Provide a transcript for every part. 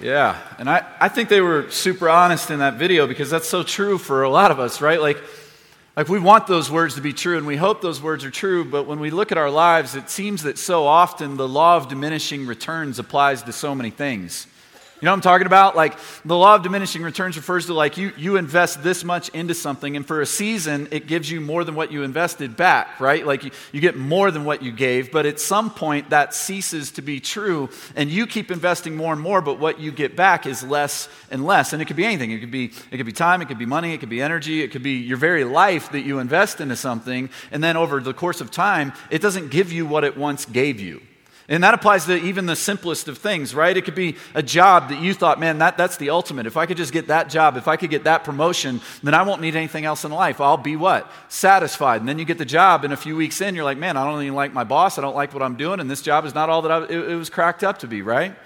Yeah, and I, I think they were super honest in that video because that's so true for a lot of us, right? Like, like we want those words to be true and we hope those words are true, but when we look at our lives, it seems that so often the law of diminishing returns applies to so many things. You know what I'm talking about? Like the law of diminishing returns refers to like you, you invest this much into something, and for a season, it gives you more than what you invested back, right? Like you, you get more than what you gave, but at some point that ceases to be true, and you keep investing more and more, but what you get back is less and less. And it could be anything. It could be, it could be time, it could be money, it could be energy, it could be your very life that you invest into something, and then over the course of time, it doesn't give you what it once gave you. And that applies to even the simplest of things, right? It could be a job that you thought, man, that, that's the ultimate. If I could just get that job, if I could get that promotion, then I won't need anything else in life. I'll be what? Satisfied. And then you get the job, and a few weeks in, you're like, man, I don't even like my boss. I don't like what I'm doing, and this job is not all that I, it, it was cracked up to be, right?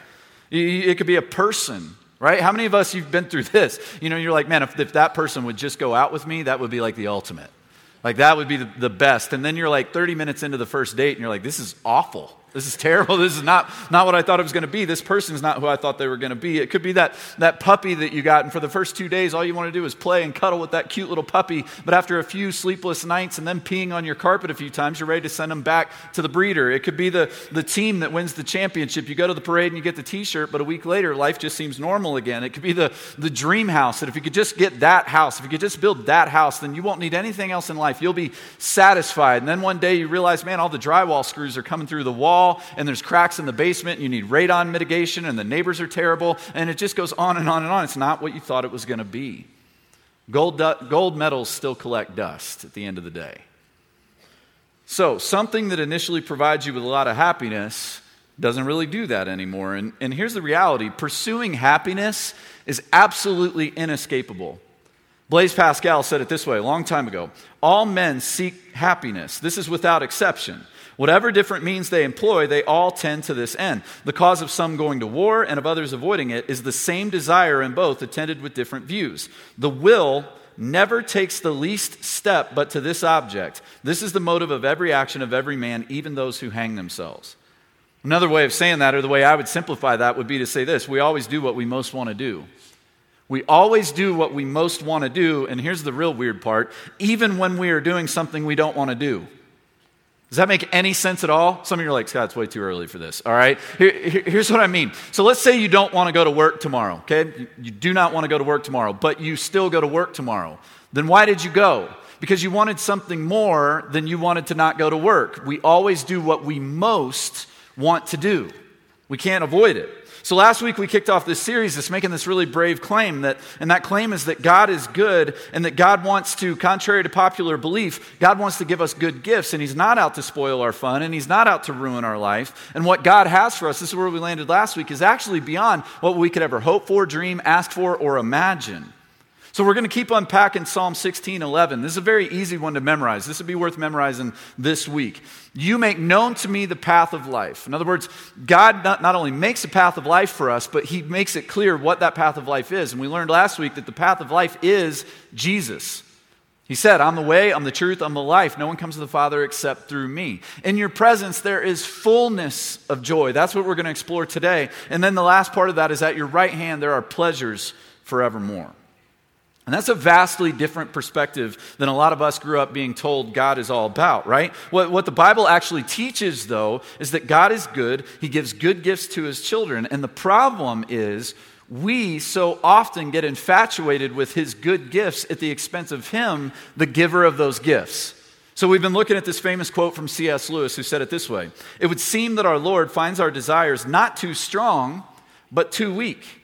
It could be a person, right? How many of us you've been through this? You know, you're like, man, if, if that person would just go out with me, that would be like the ultimate. Like that would be the, the best. And then you're like 30 minutes into the first date, and you're like, this is awful. This is terrible. This is not, not what I thought it was going to be. This person's not who I thought they were going to be. It could be that, that puppy that you got, and for the first two days, all you want to do is play and cuddle with that cute little puppy. But after a few sleepless nights and then peeing on your carpet a few times, you're ready to send them back to the breeder. It could be the, the team that wins the championship. You go to the parade and you get the t shirt, but a week later, life just seems normal again. It could be the, the dream house that if you could just get that house, if you could just build that house, then you won't need anything else in life. You'll be satisfied. And then one day you realize, man, all the drywall screws are coming through the wall and there's cracks in the basement, you need radon mitigation, and the neighbors are terrible, and it just goes on and on and on. It's not what you thought it was going to be. Gold, gold medals still collect dust at the end of the day. So, something that initially provides you with a lot of happiness doesn't really do that anymore. And, and here's the reality pursuing happiness is absolutely inescapable. Blaise Pascal said it this way a long time ago All men seek happiness. This is without exception. Whatever different means they employ, they all tend to this end. The cause of some going to war and of others avoiding it is the same desire in both, attended with different views. The will never takes the least step but to this object. This is the motive of every action of every man, even those who hang themselves. Another way of saying that, or the way I would simplify that, would be to say this we always do what we most want to do. We always do what we most want to do, and here's the real weird part even when we are doing something we don't want to do. Does that make any sense at all? Some of you are like, Scott, it's way too early for this. All right? Here, here's what I mean. So let's say you don't want to go to work tomorrow, okay? You do not want to go to work tomorrow, but you still go to work tomorrow. Then why did you go? Because you wanted something more than you wanted to not go to work. We always do what we most want to do, we can't avoid it. So last week we kicked off this series that's making this really brave claim that, and that claim is that God is good and that God wants to, contrary to popular belief, God wants to give us good gifts and He's not out to spoil our fun and He's not out to ruin our life. And what God has for us, this is where we landed last week, is actually beyond what we could ever hope for, dream, ask for, or imagine. So we're going to keep unpacking Psalm 16, 11. This is a very easy one to memorize. This would be worth memorizing this week. You make known to me the path of life. In other words, God not, not only makes a path of life for us, but he makes it clear what that path of life is. And we learned last week that the path of life is Jesus. He said, I'm the way, I'm the truth, I'm the life. No one comes to the Father except through me. In your presence, there is fullness of joy. That's what we're going to explore today. And then the last part of that is at your right hand, there are pleasures forevermore. And that's a vastly different perspective than a lot of us grew up being told God is all about, right? What, what the Bible actually teaches, though, is that God is good. He gives good gifts to his children. And the problem is, we so often get infatuated with his good gifts at the expense of him, the giver of those gifts. So we've been looking at this famous quote from C.S. Lewis, who said it this way It would seem that our Lord finds our desires not too strong, but too weak.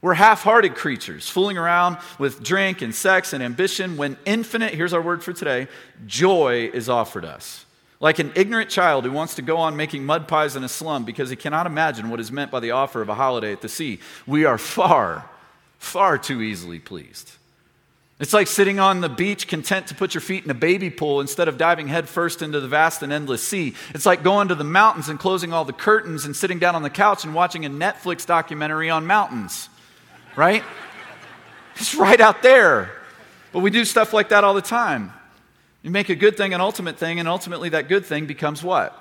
We're half hearted creatures, fooling around with drink and sex and ambition when infinite, here's our word for today, joy is offered us. Like an ignorant child who wants to go on making mud pies in a slum because he cannot imagine what is meant by the offer of a holiday at the sea, we are far, far too easily pleased. It's like sitting on the beach content to put your feet in a baby pool instead of diving headfirst into the vast and endless sea. It's like going to the mountains and closing all the curtains and sitting down on the couch and watching a Netflix documentary on mountains right? It's right out there. But we do stuff like that all the time. You make a good thing an ultimate thing, and ultimately that good thing becomes what?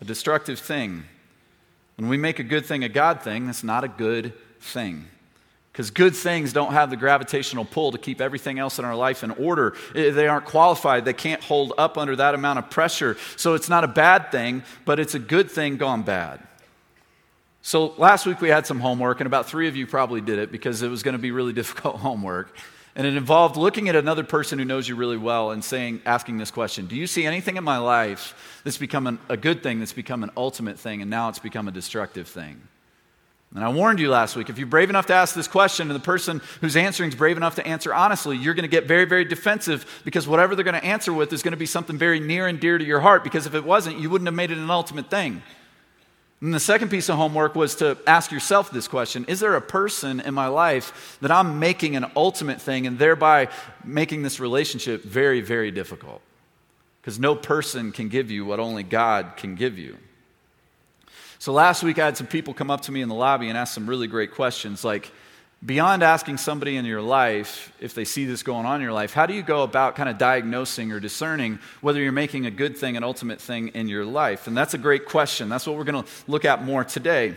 A destructive thing. When we make a good thing a God thing, that's not a good thing. Because good things don't have the gravitational pull to keep everything else in our life in order. Eh, they aren't qualified. They can't hold up under that amount of pressure. So it's not a bad thing, but it's a good thing gone bad. So last week we had some homework, and about three of you probably did it because it was going to be really difficult homework. And it involved looking at another person who knows you really well and saying, asking this question Do you see anything in my life that's become an, a good thing, that's become an ultimate thing, and now it's become a destructive thing? And I warned you last week if you're brave enough to ask this question and the person who's answering is brave enough to answer honestly, you're going to get very, very defensive because whatever they're going to answer with is going to be something very near and dear to your heart because if it wasn't, you wouldn't have made it an ultimate thing. And the second piece of homework was to ask yourself this question Is there a person in my life that I'm making an ultimate thing and thereby making this relationship very, very difficult? Because no person can give you what only God can give you. So last week, I had some people come up to me in the lobby and ask some really great questions like, beyond asking somebody in your life if they see this going on in your life, how do you go about kind of diagnosing or discerning whether you're making a good thing, an ultimate thing in your life? And that's a great question. That's what we're going to look at more today.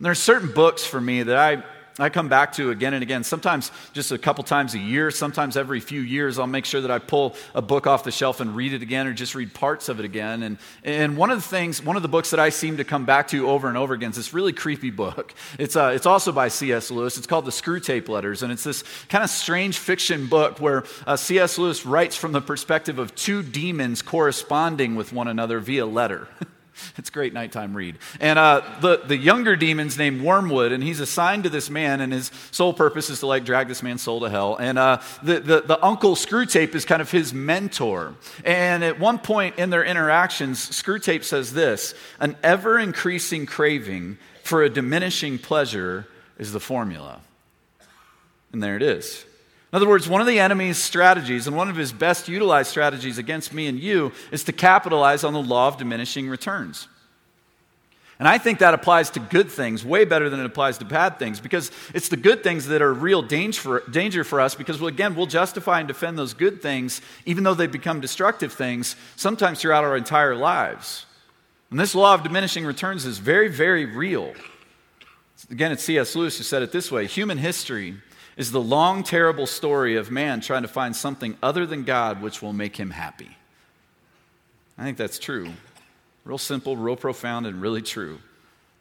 There are certain books for me that I I come back to again and again, sometimes just a couple times a year, sometimes every few years, I'll make sure that I pull a book off the shelf and read it again or just read parts of it again. And, and one of the things, one of the books that I seem to come back to over and over again is this really creepy book. It's, uh, it's also by C.S. Lewis. It's called The Screwtape Letters. And it's this kind of strange fiction book where uh, C.S. Lewis writes from the perspective of two demons corresponding with one another via letter. It's a great nighttime read. And uh, the, the younger demon's named Wormwood, and he's assigned to this man, and his sole purpose is to like drag this man's soul to hell. And uh, the, the, the uncle Screwtape is kind of his mentor. And at one point in their interactions, Screwtape says this An ever increasing craving for a diminishing pleasure is the formula. And there it is. In other words, one of the enemy's strategies and one of his best utilized strategies against me and you is to capitalize on the law of diminishing returns. And I think that applies to good things way better than it applies to bad things because it's the good things that are real danger for, danger for us because, again, we'll justify and defend those good things even though they become destructive things sometimes throughout our entire lives. And this law of diminishing returns is very, very real. Again, it's C.S. Lewis who said it this way human history is the long, terrible story of man trying to find something other than God which will make him happy. I think that's true. Real simple, real profound, and really true.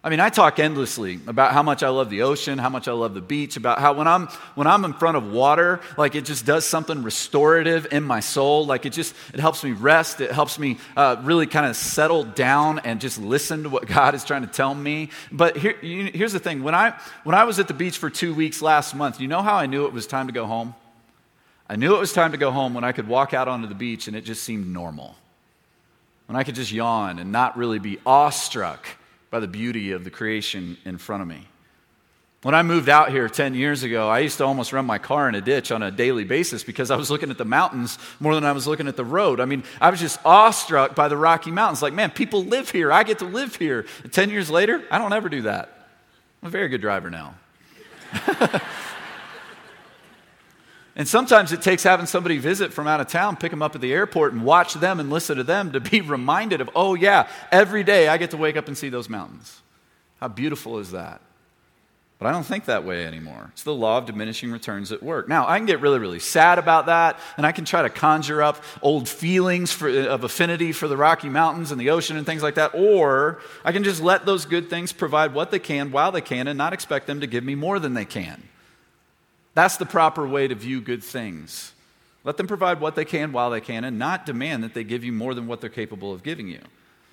I mean, I talk endlessly about how much I love the ocean, how much I love the beach, about how when I'm when I'm in front of water, like it just does something restorative in my soul. Like it just it helps me rest. It helps me uh, really kind of settle down and just listen to what God is trying to tell me. But here, here's the thing: when I when I was at the beach for two weeks last month, you know how I knew it was time to go home? I knew it was time to go home when I could walk out onto the beach and it just seemed normal. When I could just yawn and not really be awestruck by the beauty of the creation in front of me. When I moved out here 10 years ago, I used to almost run my car in a ditch on a daily basis because I was looking at the mountains more than I was looking at the road. I mean, I was just awestruck by the Rocky Mountains. Like, man, people live here. I get to live here. 10 years later, I don't ever do that. I'm a very good driver now. And sometimes it takes having somebody visit from out of town, pick them up at the airport, and watch them and listen to them to be reminded of, oh, yeah, every day I get to wake up and see those mountains. How beautiful is that? But I don't think that way anymore. It's the law of diminishing returns at work. Now, I can get really, really sad about that, and I can try to conjure up old feelings for, uh, of affinity for the Rocky Mountains and the ocean and things like that, or I can just let those good things provide what they can while they can and not expect them to give me more than they can. That's the proper way to view good things. Let them provide what they can while they can and not demand that they give you more than what they're capable of giving you.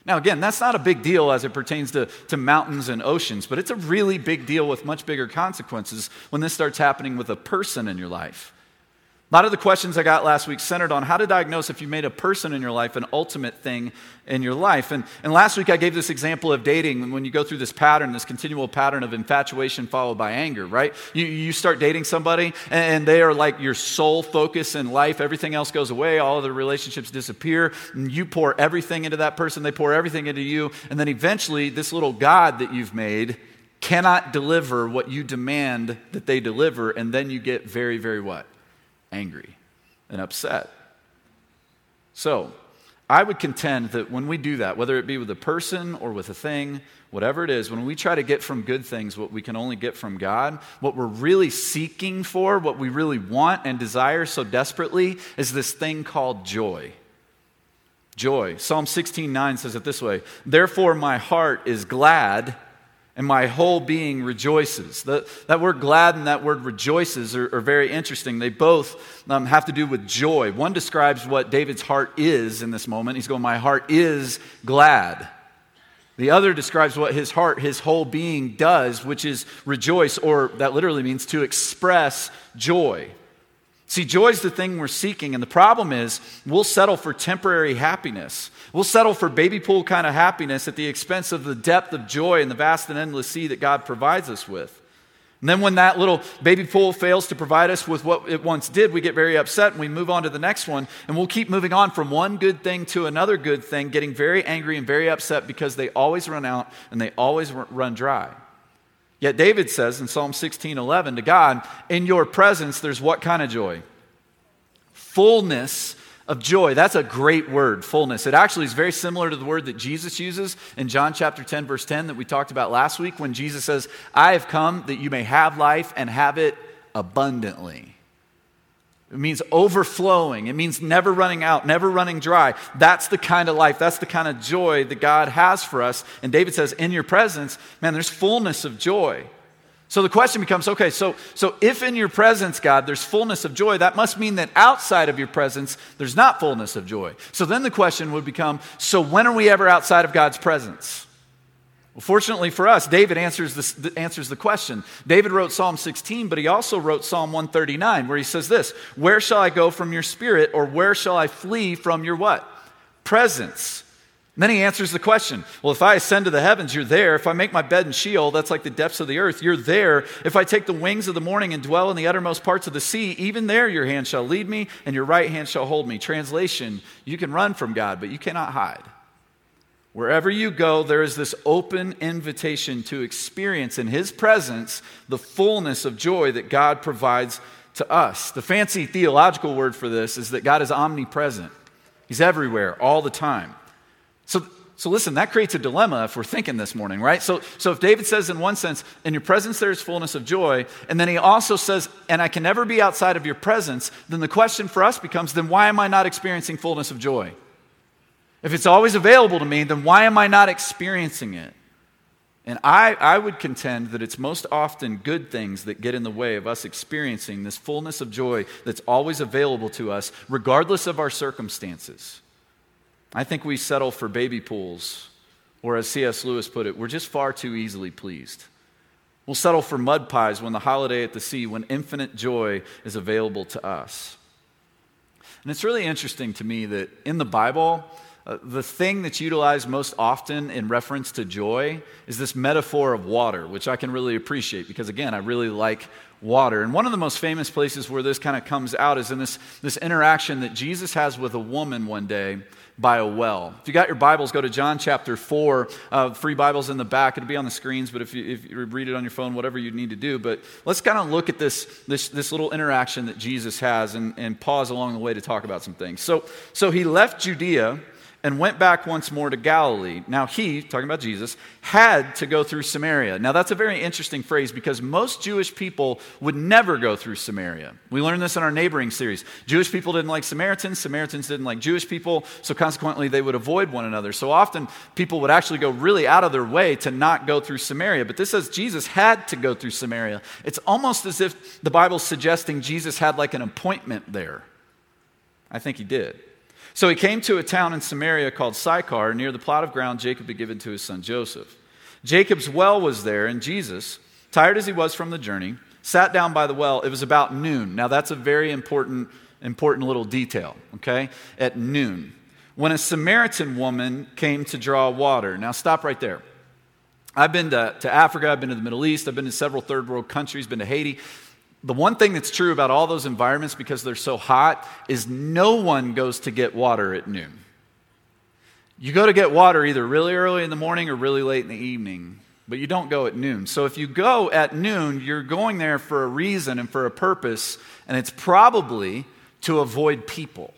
Now, again, that's not a big deal as it pertains to, to mountains and oceans, but it's a really big deal with much bigger consequences when this starts happening with a person in your life. A lot of the questions I got last week centered on how to diagnose if you made a person in your life an ultimate thing in your life. And, and last week I gave this example of dating when you go through this pattern, this continual pattern of infatuation followed by anger, right? You, you start dating somebody and they are like your sole focus in life. Everything else goes away, all of the relationships disappear, and you pour everything into that person, they pour everything into you, and then eventually this little God that you've made cannot deliver what you demand that they deliver, and then you get very, very what? Angry and upset. So, I would contend that when we do that, whether it be with a person or with a thing, whatever it is, when we try to get from good things what we can only get from God, what we're really seeking for, what we really want and desire so desperately, is this thing called joy. Joy. Psalm 16:9 says it this way: "Therefore my heart is glad and my whole being rejoices. The, that word glad and that word rejoices are, are very interesting. They both um, have to do with joy. One describes what David's heart is in this moment. He's going, My heart is glad. The other describes what his heart, his whole being does, which is rejoice, or that literally means to express joy. See, joy is the thing we're seeking, and the problem is we'll settle for temporary happiness. We'll settle for baby pool kind of happiness at the expense of the depth of joy and the vast and endless sea that God provides us with. And then when that little baby pool fails to provide us with what it once did, we get very upset and we move on to the next one. And we'll keep moving on from one good thing to another good thing, getting very angry and very upset because they always run out and they always run dry. Yet David says in Psalm 16:11 to God, "In your presence there's what kind of joy? Fullness of joy. That's a great word, fullness. It actually is very similar to the word that Jesus uses in John chapter 10 verse 10 that we talked about last week when Jesus says, "I have come that you may have life and have it abundantly." It means overflowing. It means never running out, never running dry. That's the kind of life, that's the kind of joy that God has for us. And David says, In your presence, man, there's fullness of joy. So the question becomes okay, so, so if in your presence, God, there's fullness of joy, that must mean that outside of your presence, there's not fullness of joy. So then the question would become so when are we ever outside of God's presence? Well, fortunately for us, David answers, this, answers the question. David wrote Psalm 16, but he also wrote Psalm 139, where he says this Where shall I go from your spirit, or where shall I flee from your what? Presence. And then he answers the question Well, if I ascend to the heavens, you're there. If I make my bed in Sheol, that's like the depths of the earth, you're there. If I take the wings of the morning and dwell in the uttermost parts of the sea, even there your hand shall lead me, and your right hand shall hold me. Translation You can run from God, but you cannot hide. Wherever you go, there is this open invitation to experience in His presence the fullness of joy that God provides to us. The fancy theological word for this is that God is omnipresent, He's everywhere, all the time. So, so listen, that creates a dilemma if we're thinking this morning, right? So, so if David says, in one sense, in your presence there is fullness of joy, and then he also says, and I can never be outside of your presence, then the question for us becomes, then why am I not experiencing fullness of joy? If it's always available to me, then why am I not experiencing it? And I, I would contend that it's most often good things that get in the way of us experiencing this fullness of joy that's always available to us, regardless of our circumstances. I think we settle for baby pools, or as C.S. Lewis put it, we're just far too easily pleased. We'll settle for mud pies when the holiday at the sea, when infinite joy is available to us. And it's really interesting to me that in the Bible, uh, the thing that's utilized most often in reference to joy is this metaphor of water, which I can really appreciate because, again, I really like water. And one of the most famous places where this kind of comes out is in this, this interaction that Jesus has with a woman one day by a well. If you got your Bibles, go to John chapter 4. Uh, free Bibles in the back. It'll be on the screens, but if you, if you read it on your phone, whatever you need to do. But let's kind of look at this, this, this little interaction that Jesus has and, and pause along the way to talk about some things. So, so he left Judea and went back once more to Galilee. Now, he, talking about Jesus, had to go through Samaria. Now, that's a very interesting phrase because most Jewish people would never go through Samaria. We learned this in our neighboring series. Jewish people didn't like Samaritans, Samaritans didn't like Jewish people, so consequently, they would avoid one another. So often, people would actually go really out of their way to not go through Samaria. But this says Jesus had to go through Samaria. It's almost as if the Bible's suggesting Jesus had like an appointment there. I think he did. So he came to a town in Samaria called Sychar, near the plot of ground Jacob had given to his son Joseph. Jacob's well was there, and Jesus, tired as he was from the journey, sat down by the well. It was about noon. Now, that's a very important, important little detail, okay? At noon. When a Samaritan woman came to draw water. Now, stop right there. I've been to, to Africa, I've been to the Middle East, I've been to several third world countries, been to Haiti the one thing that's true about all those environments because they're so hot is no one goes to get water at noon. You go to get water either really early in the morning or really late in the evening, but you don't go at noon. So if you go at noon, you're going there for a reason and for a purpose, and it's probably to avoid people.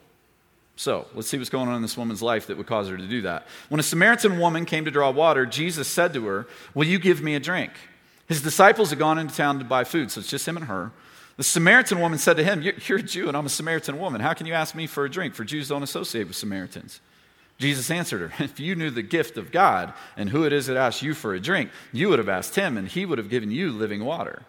So let's see what's going on in this woman's life that would cause her to do that. When a Samaritan woman came to draw water, Jesus said to her, Will you give me a drink? His disciples had gone into town to buy food, so it's just him and her. The Samaritan woman said to him, You're a Jew and I'm a Samaritan woman. How can you ask me for a drink? For Jews don't associate with Samaritans. Jesus answered her, If you knew the gift of God and who it is that asked you for a drink, you would have asked him, and he would have given you living water.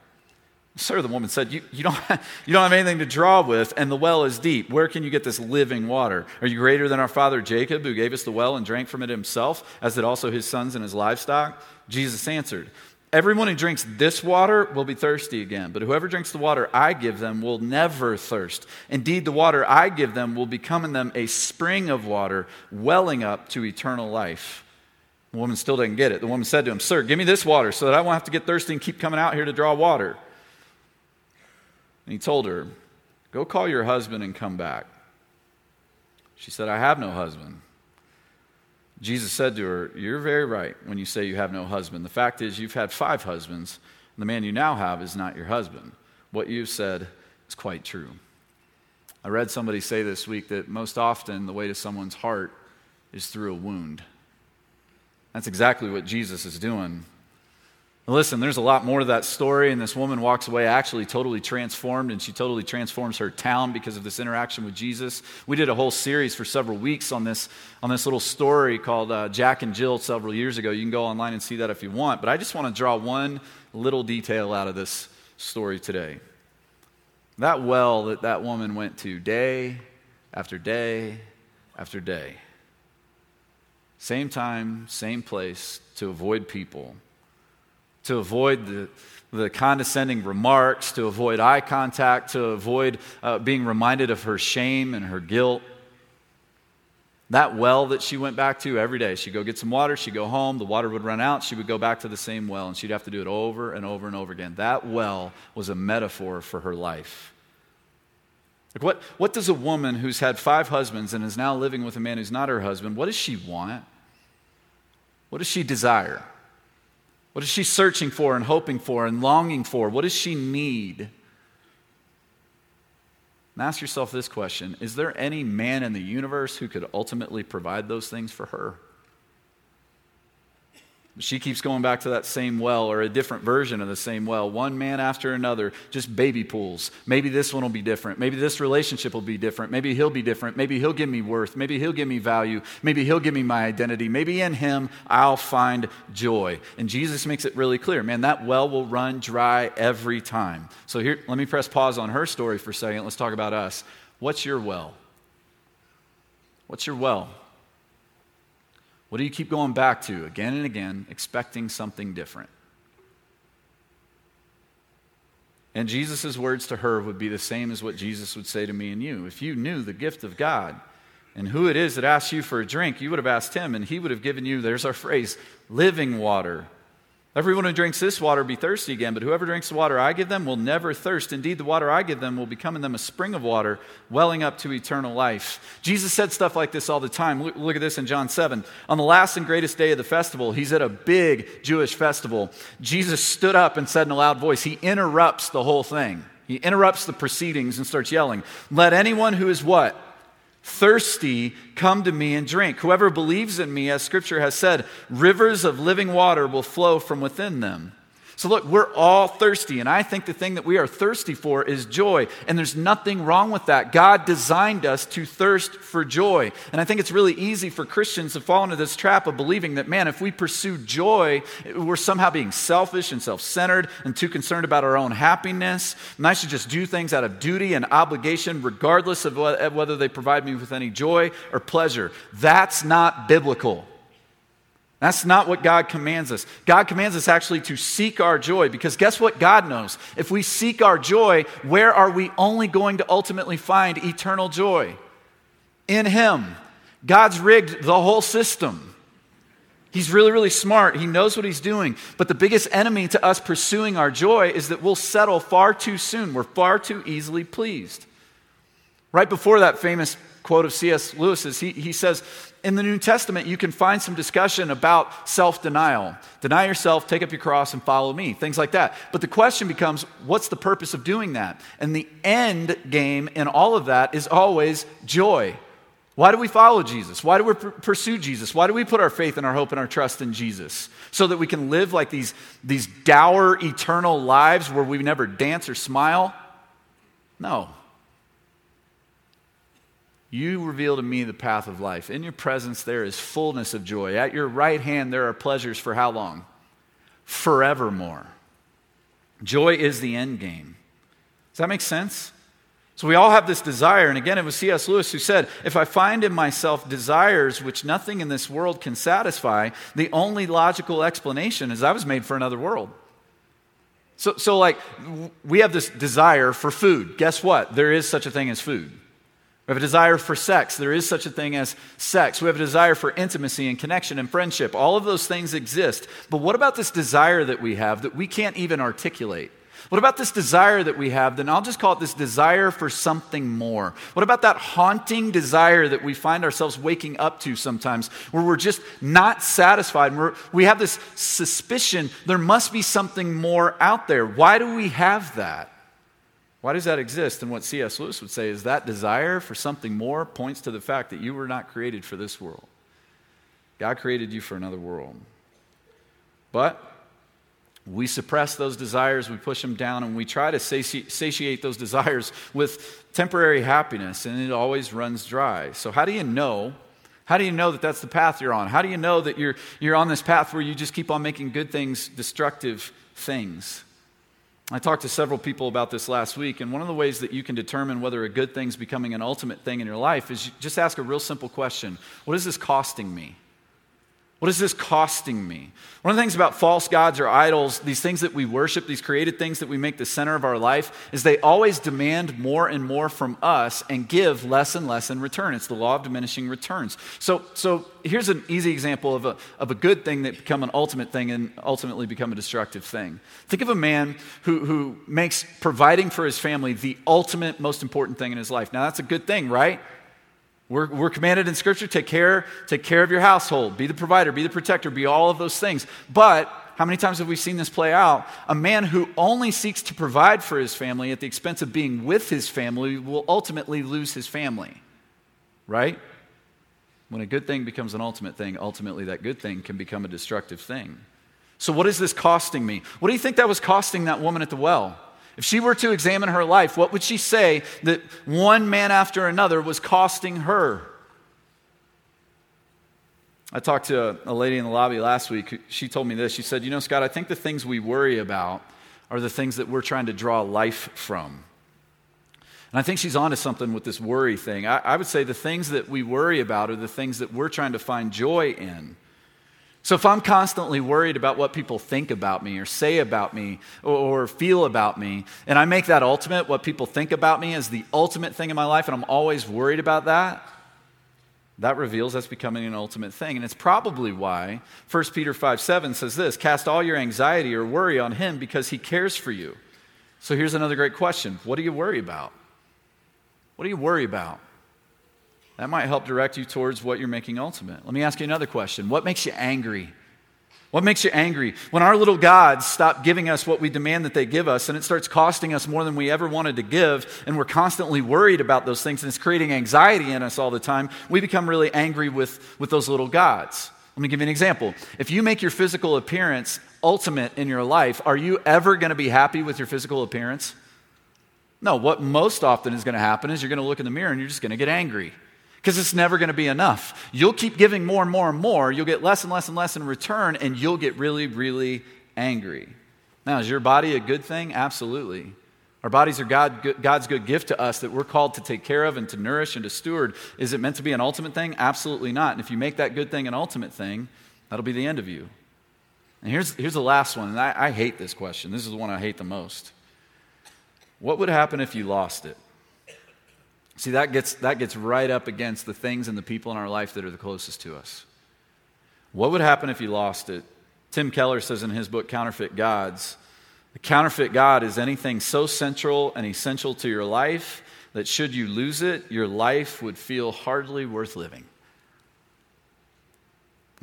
Sir, the woman said, you, you, don't you don't have anything to draw with, and the well is deep. Where can you get this living water? Are you greater than our father Jacob, who gave us the well and drank from it himself, as did also his sons and his livestock? Jesus answered, Everyone who drinks this water will be thirsty again, but whoever drinks the water I give them will never thirst. Indeed, the water I give them will become in them a spring of water welling up to eternal life. The woman still didn't get it. The woman said to him, Sir, give me this water so that I won't have to get thirsty and keep coming out here to draw water. And he told her, Go call your husband and come back. She said, I have no husband. Jesus said to her, You're very right when you say you have no husband. The fact is, you've had five husbands, and the man you now have is not your husband. What you've said is quite true. I read somebody say this week that most often the way to someone's heart is through a wound. That's exactly what Jesus is doing Listen, there's a lot more to that story, and this woman walks away actually totally transformed, and she totally transforms her town because of this interaction with Jesus. We did a whole series for several weeks on this, on this little story called uh, Jack and Jill several years ago. You can go online and see that if you want, but I just want to draw one little detail out of this story today. That well that that woman went to day after day after day, same time, same place to avoid people to avoid the, the condescending remarks, to avoid eye contact, to avoid uh, being reminded of her shame and her guilt. That well that she went back to every day, she'd go get some water, she'd go home, the water would run out, she would go back to the same well, and she'd have to do it over and over and over again. That well was a metaphor for her life. Like what, what does a woman who's had five husbands and is now living with a man who's not her husband, what does she want? What does she desire? What is she searching for and hoping for and longing for? What does she need? And ask yourself this question Is there any man in the universe who could ultimately provide those things for her? She keeps going back to that same well or a different version of the same well, one man after another, just baby pools. Maybe this one will be different. Maybe this relationship will be different. Maybe he'll be different. Maybe he'll give me worth. Maybe he'll give me value. Maybe he'll give me my identity. Maybe in him I'll find joy. And Jesus makes it really clear man, that well will run dry every time. So here, let me press pause on her story for a second. Let's talk about us. What's your well? What's your well? What do you keep going back to again and again, expecting something different? And Jesus' words to her would be the same as what Jesus would say to me and you. If you knew the gift of God and who it is that asks you for a drink, you would have asked him, and he would have given you, there's our phrase, living water Everyone who drinks this water will be thirsty again, but whoever drinks the water I give them will never thirst. Indeed, the water I give them will become in them a spring of water, welling up to eternal life. Jesus said stuff like this all the time. Look, look, at this in John 7. On the last and greatest day of the festival, he's at a big Jewish festival. Jesus stood up and said in a loud voice, He interrupts the whole thing. He interrupts the proceedings and starts yelling, Let anyone who is what? Thirsty, come to me and drink. Whoever believes in me, as scripture has said, rivers of living water will flow from within them. So, look, we're all thirsty, and I think the thing that we are thirsty for is joy, and there's nothing wrong with that. God designed us to thirst for joy. And I think it's really easy for Christians to fall into this trap of believing that, man, if we pursue joy, we're somehow being selfish and self centered and too concerned about our own happiness. And I should just do things out of duty and obligation, regardless of whether they provide me with any joy or pleasure. That's not biblical. That's not what God commands us. God commands us actually to seek our joy because guess what God knows? If we seek our joy, where are we only going to ultimately find eternal joy? In Him. God's rigged the whole system. He's really, really smart. He knows what he's doing. But the biggest enemy to us pursuing our joy is that we'll settle far too soon. We're far too easily pleased. Right before that famous quote of C.S. Lewis's, he, he says, in the New Testament, you can find some discussion about self denial. Deny yourself, take up your cross, and follow me, things like that. But the question becomes what's the purpose of doing that? And the end game in all of that is always joy. Why do we follow Jesus? Why do we pursue Jesus? Why do we put our faith and our hope and our trust in Jesus? So that we can live like these, these dour, eternal lives where we never dance or smile? No. You reveal to me the path of life. In your presence, there is fullness of joy. At your right hand, there are pleasures for how long? Forevermore. Joy is the end game. Does that make sense? So we all have this desire. And again, it was C.S. Lewis who said, If I find in myself desires which nothing in this world can satisfy, the only logical explanation is I was made for another world. So, so like, we have this desire for food. Guess what? There is such a thing as food. We have a desire for sex. There is such a thing as sex. We have a desire for intimacy and connection and friendship. All of those things exist. But what about this desire that we have that we can't even articulate? What about this desire that we have? Then I'll just call it this desire for something more. What about that haunting desire that we find ourselves waking up to sometimes, where we're just not satisfied? We're, we have this suspicion there must be something more out there. Why do we have that? Why does that exist? And what C.S. Lewis would say is that desire for something more points to the fact that you were not created for this world. God created you for another world. But we suppress those desires, we push them down, and we try to sati- satiate those desires with temporary happiness, and it always runs dry. So, how do you know? How do you know that that's the path you're on? How do you know that you're, you're on this path where you just keep on making good things destructive things? I talked to several people about this last week, and one of the ways that you can determine whether a good thing's becoming an ultimate thing in your life is just ask a real simple question What is this costing me? What is this costing me? One of the things about false gods or idols, these things that we worship, these created things that we make the center of our life, is they always demand more and more from us and give less and less in return. It's the law of diminishing returns. So, so here's an easy example of a, of a good thing that become an ultimate thing and ultimately become a destructive thing. Think of a man who, who makes providing for his family the ultimate, most important thing in his life. Now, that's a good thing, right? We're, we're commanded in Scripture take care, take care of your household, be the provider, be the protector, be all of those things. But how many times have we seen this play out? A man who only seeks to provide for his family at the expense of being with his family will ultimately lose his family. Right? When a good thing becomes an ultimate thing, ultimately that good thing can become a destructive thing. So, what is this costing me? What do you think that was costing that woman at the well? If she were to examine her life, what would she say that one man after another was costing her? I talked to a, lady in the lobby last week. She told me this. She said, You know, Scott, I think the things we worry about are the things that we're trying to draw life from. And I think she's onto something with this worry thing. I, I would say the things that we worry about are the things that we're trying to find joy in. So if I'm constantly worried about what people think about me or say about me or, feel about me, and I make that ultimate, what people think about me as the ultimate thing in my life, and I'm always worried about that, that reveals that's becoming an ultimate thing. And it's probably why 1 Peter 5 7 says this cast all your anxiety or worry on him because he cares for you. So here's another great question What do you worry about? What do you worry about? That might help direct you towards what you're making ultimate. Let me ask you another question What makes you angry? What makes you angry? When our little gods stop giving us what we demand that they give us, and it starts costing us more than we ever wanted to give, and we're constantly worried about those things, and it's creating anxiety in us all the time, we become really angry with, with those little gods. Let me give you an example. If you make your physical appearance ultimate in your life, are you ever going to be happy with your physical appearance? No, what most often is going to happen is you're going to look in the mirror and you're just going to get angry because it's never going to be enough. You'll keep giving more and more and more. You'll get less and less and less in return, and you'll get really, really angry. Now, is your body a good thing? Absolutely. Our bodies are God, God's good gift to us that we're called to take care of and to nourish and to steward. Is it meant to be an ultimate thing? Absolutely not. And if you make that good thing an ultimate thing, that'll be the end of you. And here's, here's the last one, and I, I hate this question. This is the one I hate the most. What would happen if you lost it? See, that gets, that gets right up against the things and the people in our life that are the closest to us. What would happen if you lost it? Tim Keller says in his book, Counterfeit Gods, the counterfeit God is anything so central and essential to your life that should you lose it, your life would feel hardly worth living.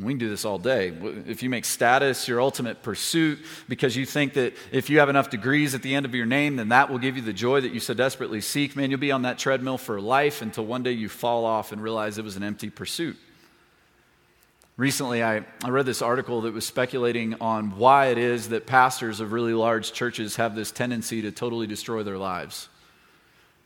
We can do this all day. If you make status your ultimate pursuit because you think that if you have enough degrees at the end of your name, then that will give you the joy that you so desperately seek, man, you'll be on that treadmill for life until one day you fall off and realize it was an empty pursuit. Recently, I, I read this article that was speculating on why it is that pastors of really large churches have this tendency to totally destroy their lives.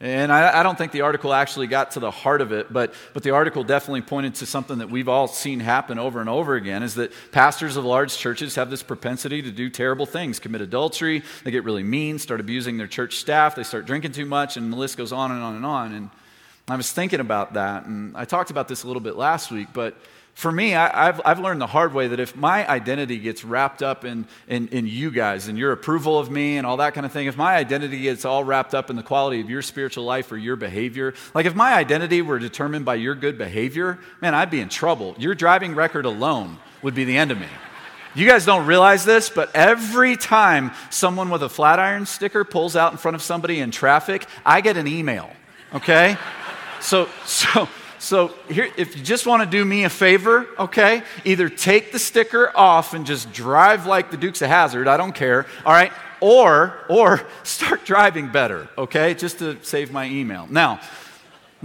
And I, I, don't think the article actually got to the heart of it, but, but the article definitely pointed to something that we've all seen happen over and over again is that pastors of large churches have this propensity to do terrible things, commit adultery, they get really mean, start abusing their church staff, they start drinking too much, and the list goes on and on and on. And I was thinking about that, and I talked about this a little bit last week, but for me, I, have I've learned the hard way that if my identity gets wrapped up in, in, in, you guys and your approval of me and all that kind of thing, if my identity gets all wrapped up in the quality of your spiritual life or your behavior, like if my identity were determined by your good behavior, man, I'd be in trouble. Your driving record alone would be the end of me. You guys don't realize this, but every time someone with a Flatiron sticker pulls out in front of somebody in traffic, I get an email, okay? So, so, so here, if you just want to do me a favor, okay, either take the sticker off and just drive like the Dukes of Hazzard. I don't care. All right, or or start driving better, okay, just to save my email. Now.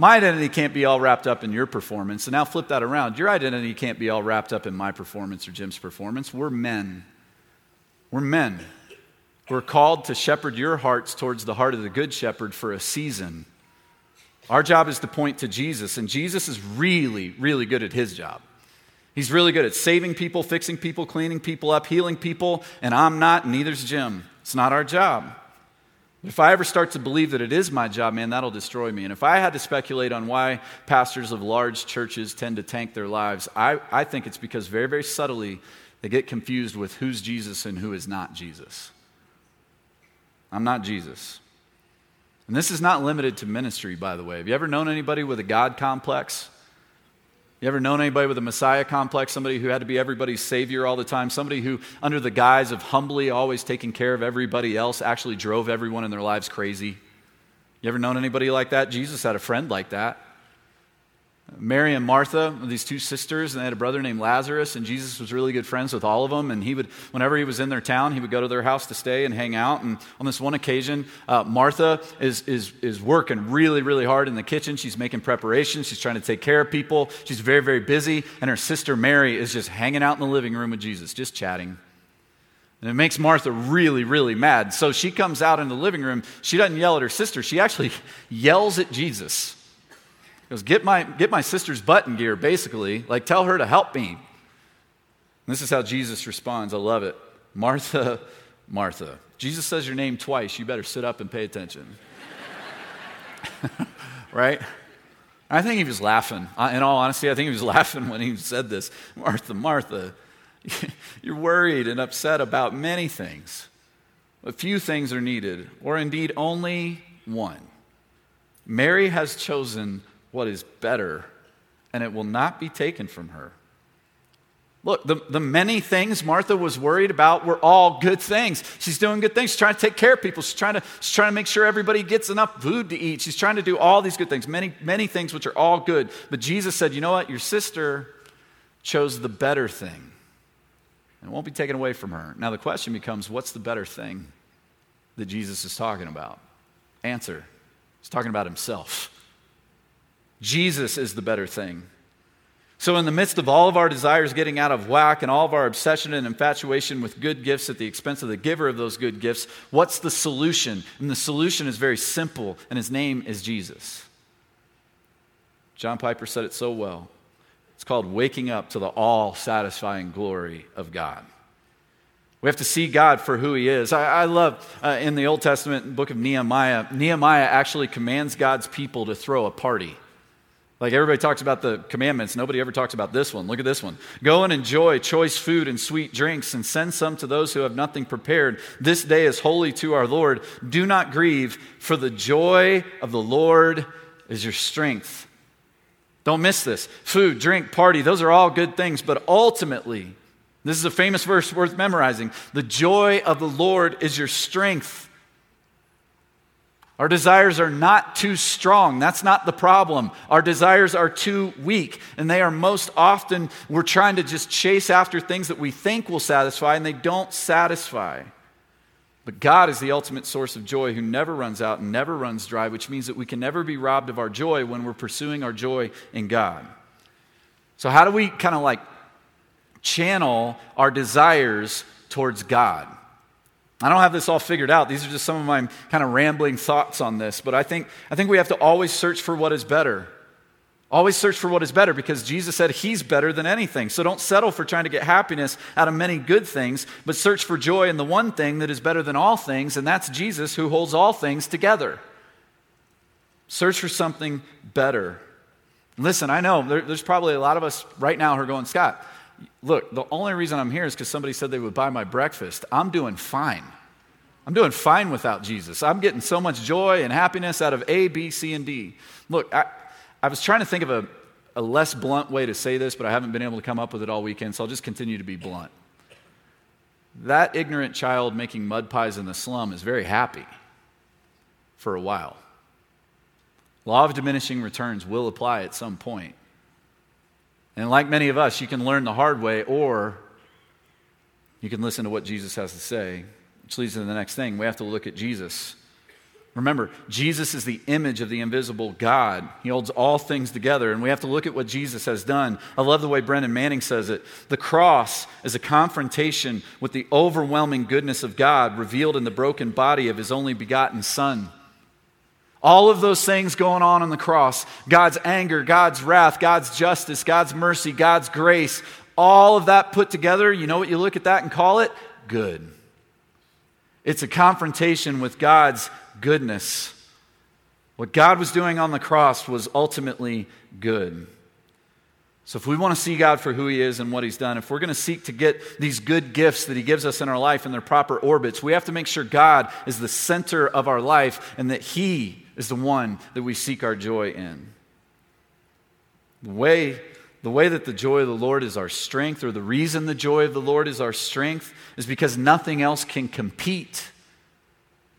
My identity can't be all wrapped up in your performance. And now flip that around. Your identity can't be all wrapped up in my performance or Jim's performance. We're men. We're men. We're called to shepherd your hearts towards the heart of the Good Shepherd for a season. Our job is to point to Jesus, and Jesus is really, really good at his job. He's really good at saving people, fixing people, cleaning people up, healing people, and I'm not, and neither's Jim. It's not our job. If I ever start to believe that it is my job, man, that'll destroy me. And if I had to speculate on why pastors of large churches tend to tank their lives, I, I think it's because very, very subtly they get confused with who's Jesus and who is not Jesus. I'm not Jesus. And this is not limited to ministry, by the way. Have you ever known anybody with a God complex? You ever known anybody with a Messiah complex? Somebody who had to be everybody's savior all the time? Somebody who, under the guise of humbly always taking care of everybody else, actually drove everyone in their lives crazy? You ever known anybody like that? Jesus had a friend like that. Mary and Martha, these two sisters, and they had a brother named Lazarus, and Jesus was really good friends with all of them. And he would, whenever he was in their town, he would go to their house to stay and hang out. And on this one occasion, uh, Martha is, is, is working really, really hard in the kitchen. She's making preparations, she's trying to take care of people. She's very, very busy. And her sister Mary is just hanging out in the living room with Jesus, just chatting. And it makes Martha really, really mad. So she comes out in the living room. She doesn't yell at her sister, she actually yells at Jesus. Goes, get my, get my sister's button gear, basically. Like, tell her to help me. And this is how Jesus responds. I love it. Martha, Martha. Jesus says your name twice. You better sit up and pay attention. right? I think he was laughing. In all honesty, I think he was laughing when he said this. Martha, Martha, you're worried and upset about many things. A few things are needed, or indeed only one. Mary has chosen what is better, and it will not be taken from her. Look, the, the many things Martha was worried about were all good things. She's doing good things. She's trying to take care of people. She's trying to, she's trying to make sure everybody gets enough food to eat. She's trying to do all these good things, many, many things which are all good. But Jesus said, you know what? Your sister chose the better thing. And it won't be taken away from her. Now, the question becomes what's the better thing that Jesus is talking about? Answer He's talking about himself. Jesus is the better thing. So, in the midst of all of our desires getting out of whack and all of our obsession and infatuation with good gifts at the expense of the giver of those good gifts, what's the solution? And the solution is very simple, and his name is Jesus. John Piper said it so well. It's called waking up to the all satisfying glory of God. We have to see God for who He is. I, I love uh, in the Old Testament book of Nehemiah, Nehemiah actually commands God's people to throw a party. Like everybody talks about the commandments, nobody ever talks about this one. Look at this one. Go and enjoy choice food and sweet drinks, and send some to those who have nothing prepared. This day is holy to our Lord. Do not grieve, for the joy of the Lord is your strength. Don't miss this. Food, drink, party, those are all good things, but ultimately, this is a famous verse worth memorizing. The joy of the Lord is your strength. Our desires are not too strong. That's not the problem. Our desires are too weak. And they are most often, we're trying to just chase after things that we think will satisfy, and they don't satisfy. But God is the ultimate source of joy who never runs out and never runs dry, which means that we can never be robbed of our joy when we're pursuing our joy in God. So, how do we kind of like channel our desires towards God? I don't have this all figured out. These are just some of my kind of rambling thoughts on this, but I think, I think we have to always search for what is better. Always search for what is better because Jesus said he's better than anything. So don't settle for trying to get happiness out of many good things, but search for joy in the one thing that is better than all things, and that's Jesus who holds all things together. Search for something better. Listen, I know there, there's probably a lot of us right now who are going, Scott, Look, the only reason I'm here is because somebody said they would buy my breakfast. I'm doing fine. I'm doing fine without Jesus. I'm getting so much joy and happiness out of A, B, C, and D. Look, I, I was trying to think of a, a less blunt way to say this, but I haven't been able to come up with it all weekend, so I'll just continue to be blunt. That ignorant child making mud pies in the slum is very happy for a while. Law of diminishing returns will apply at some point. And like many of us, you can learn the hard way or you can listen to what Jesus has to say, which leads to the next thing. We have to look at Jesus. Remember, Jesus is the image of the invisible God. He holds all things together, and we have to look at what Jesus has done. I love the way Brennan Manning says it. The cross is a confrontation with the overwhelming goodness of God revealed in the broken body of his only begotten Son. All of those things going on on the cross God's anger, God's wrath, God's justice, God's mercy, God's grace all of that put together, you know what you look at that and call it? Good. It's a confrontation with God's goodness. What God was doing on the cross was ultimately good. So, if we want to see God for who He is and what He's done, if we're going to seek to get these good gifts that He gives us in our life in their proper orbits, we have to make sure God is the center of our life and that He is the one that we seek our joy in. The way, the way that the joy of the Lord is our strength, or the reason the joy of the Lord is our strength, is because nothing else can compete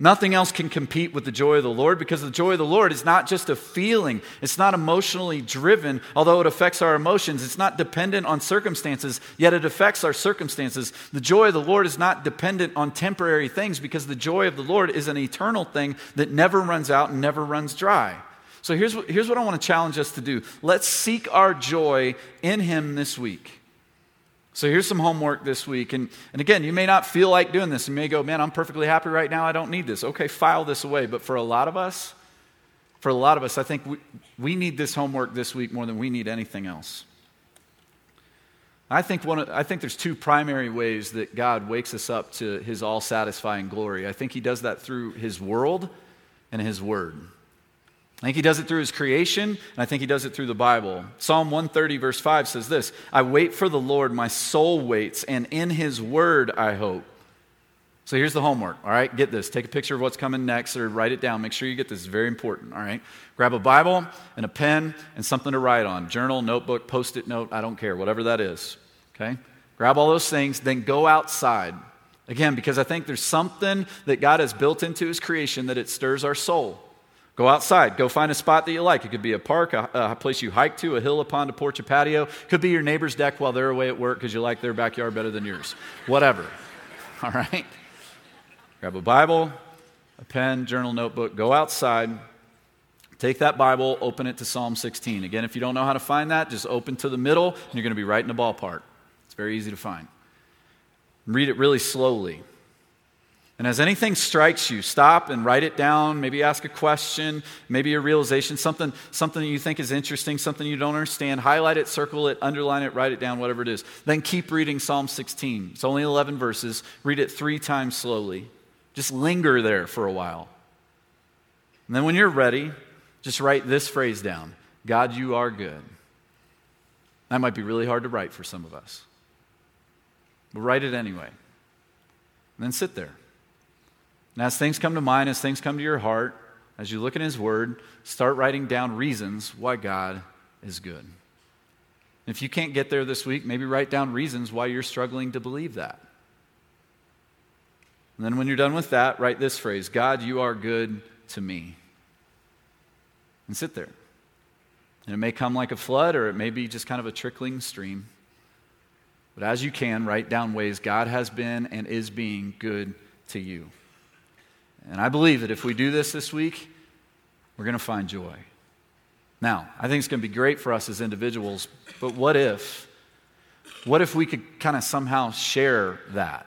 Nothing else can compete with the joy of the Lord because the joy of the Lord is not just a feeling. It's not emotionally driven, although it affects our emotions. It's not dependent on circumstances, yet it affects our circumstances. The joy of the Lord is not dependent on temporary things because the joy of the Lord is an eternal thing that never runs out and never runs dry. So here's what, here's what I want to challenge us to do let's seek our joy in Him this week. So here's some homework this week. And, and again, you may not feel like doing this. You may go, man, I'm perfectly happy right now. I don't need this. Okay, file this away. But for a lot of us, for a lot of us, I think we, we need this homework this week more than we need anything else. I think, one of, I think there's two primary ways that God wakes us up to his all satisfying glory. I think he does that through his world and his word. I think he does it through his creation, and I think he does it through the Bible. Psalm 130, verse 5 says this I wait for the Lord, my soul waits, and in his word I hope. So here's the homework, all right? Get this. Take a picture of what's coming next or write it down. Make sure you get this. It's very important, all right? Grab a Bible and a pen and something to write on journal, notebook, post it note, I don't care, whatever that is, okay? Grab all those things, then go outside. Again, because I think there's something that God has built into his creation that it stirs our soul. Go outside. Go find a spot that you like. It could be a park, a, a, place you hike to, a hill, a pond, a porch, a patio. Could be your neighbor's deck while they're away at work because you like their backyard better than yours. Whatever. All right? Grab a Bible, a pen, journal, notebook. Go outside. Take that Bible, open it to Psalm 16. Again, if you don't know how to find that, just open to the middle, and you're going to be right in the ballpark. It's very easy to find. Read it really slowly. And as anything strikes you, stop and write it down. Maybe ask a question, maybe a realization, something, something you think is interesting, something you don't understand. Highlight it, circle it, underline it, write it down, whatever it is. Then keep reading Psalm 16. It's only 11 verses. Read it three times slowly. Just linger there for a while. And then when you're ready, just write this phrase down God, you are good. That might be really hard to write for some of us. But write it anyway. And then sit there. And as things come to mind, as things come to your heart, as you look in His Word, start writing down reasons why God is good. If you can't get there this week, maybe write down reasons why you're struggling to believe that. And then when you're done with that, write this phrase God, you are good to me. And sit there. And it may come like a flood, or it may be just kind of a trickling stream. But as you can, write down ways God has been and is being good to you. And I believe that if we do this this week, we're going to find joy. Now, I think it's going to be great for us as individuals, but what if? What if we could kind of somehow share that?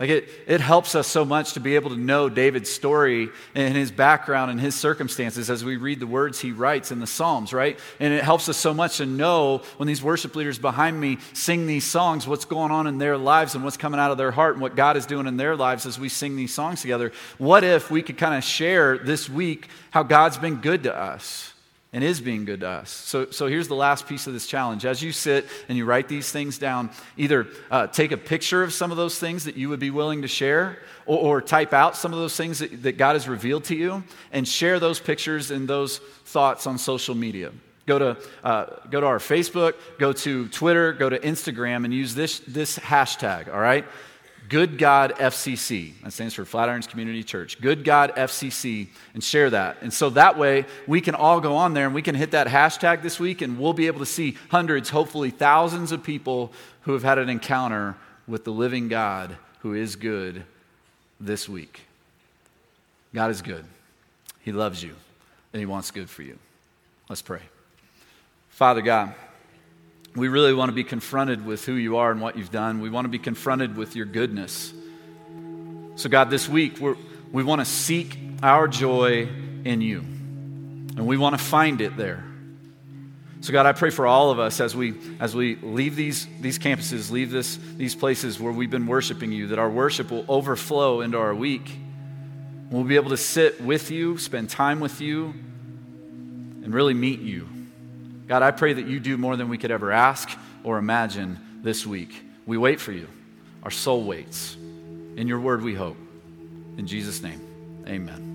Like it, it helps us so much to be able to know David's story and his background and his circumstances as we read the words he writes in the Psalms, right? And it helps us so much to know when these worship leaders behind me sing these songs, what's going on in their lives and what's coming out of their heart and what God is doing in their lives as we sing these songs together. What if we could kind of share this week how God's been good to us? And is being good to us. So, so here's the last piece of this challenge. As you sit and you write these things down, either uh, take a picture of some of those things that you would be willing to share, or, or type out some of those things that, that God has revealed to you, and share those pictures and those thoughts on social media. Go to, uh, go to our Facebook, go to Twitter, go to Instagram, and use this, this hashtag, all right? Good God FCC. That stands for Flatirons Community Church. Good God FCC, and share that. And so that way we can all go on there and we can hit that hashtag this week, and we'll be able to see hundreds, hopefully thousands of people who have had an encounter with the living God who is good this week. God is good. He loves you, and He wants good for you. Let's pray. Father God, we really want to be confronted with who you are and what you've done. We want to be confronted with your goodness. So, God, this week we we want to seek our joy in you, and we want to find it there. So, God, I pray for all of us as we, as we leave these, these campuses, leave this, these places where we've been worshiping you, that our worship will overflow into our week. We'll be able to sit with you, spend time with you, and really meet you. God, I pray that you do more than we could ever ask or imagine this week. We wait for you. Our soul waits. In your word we hope. In Jesus' name, amen.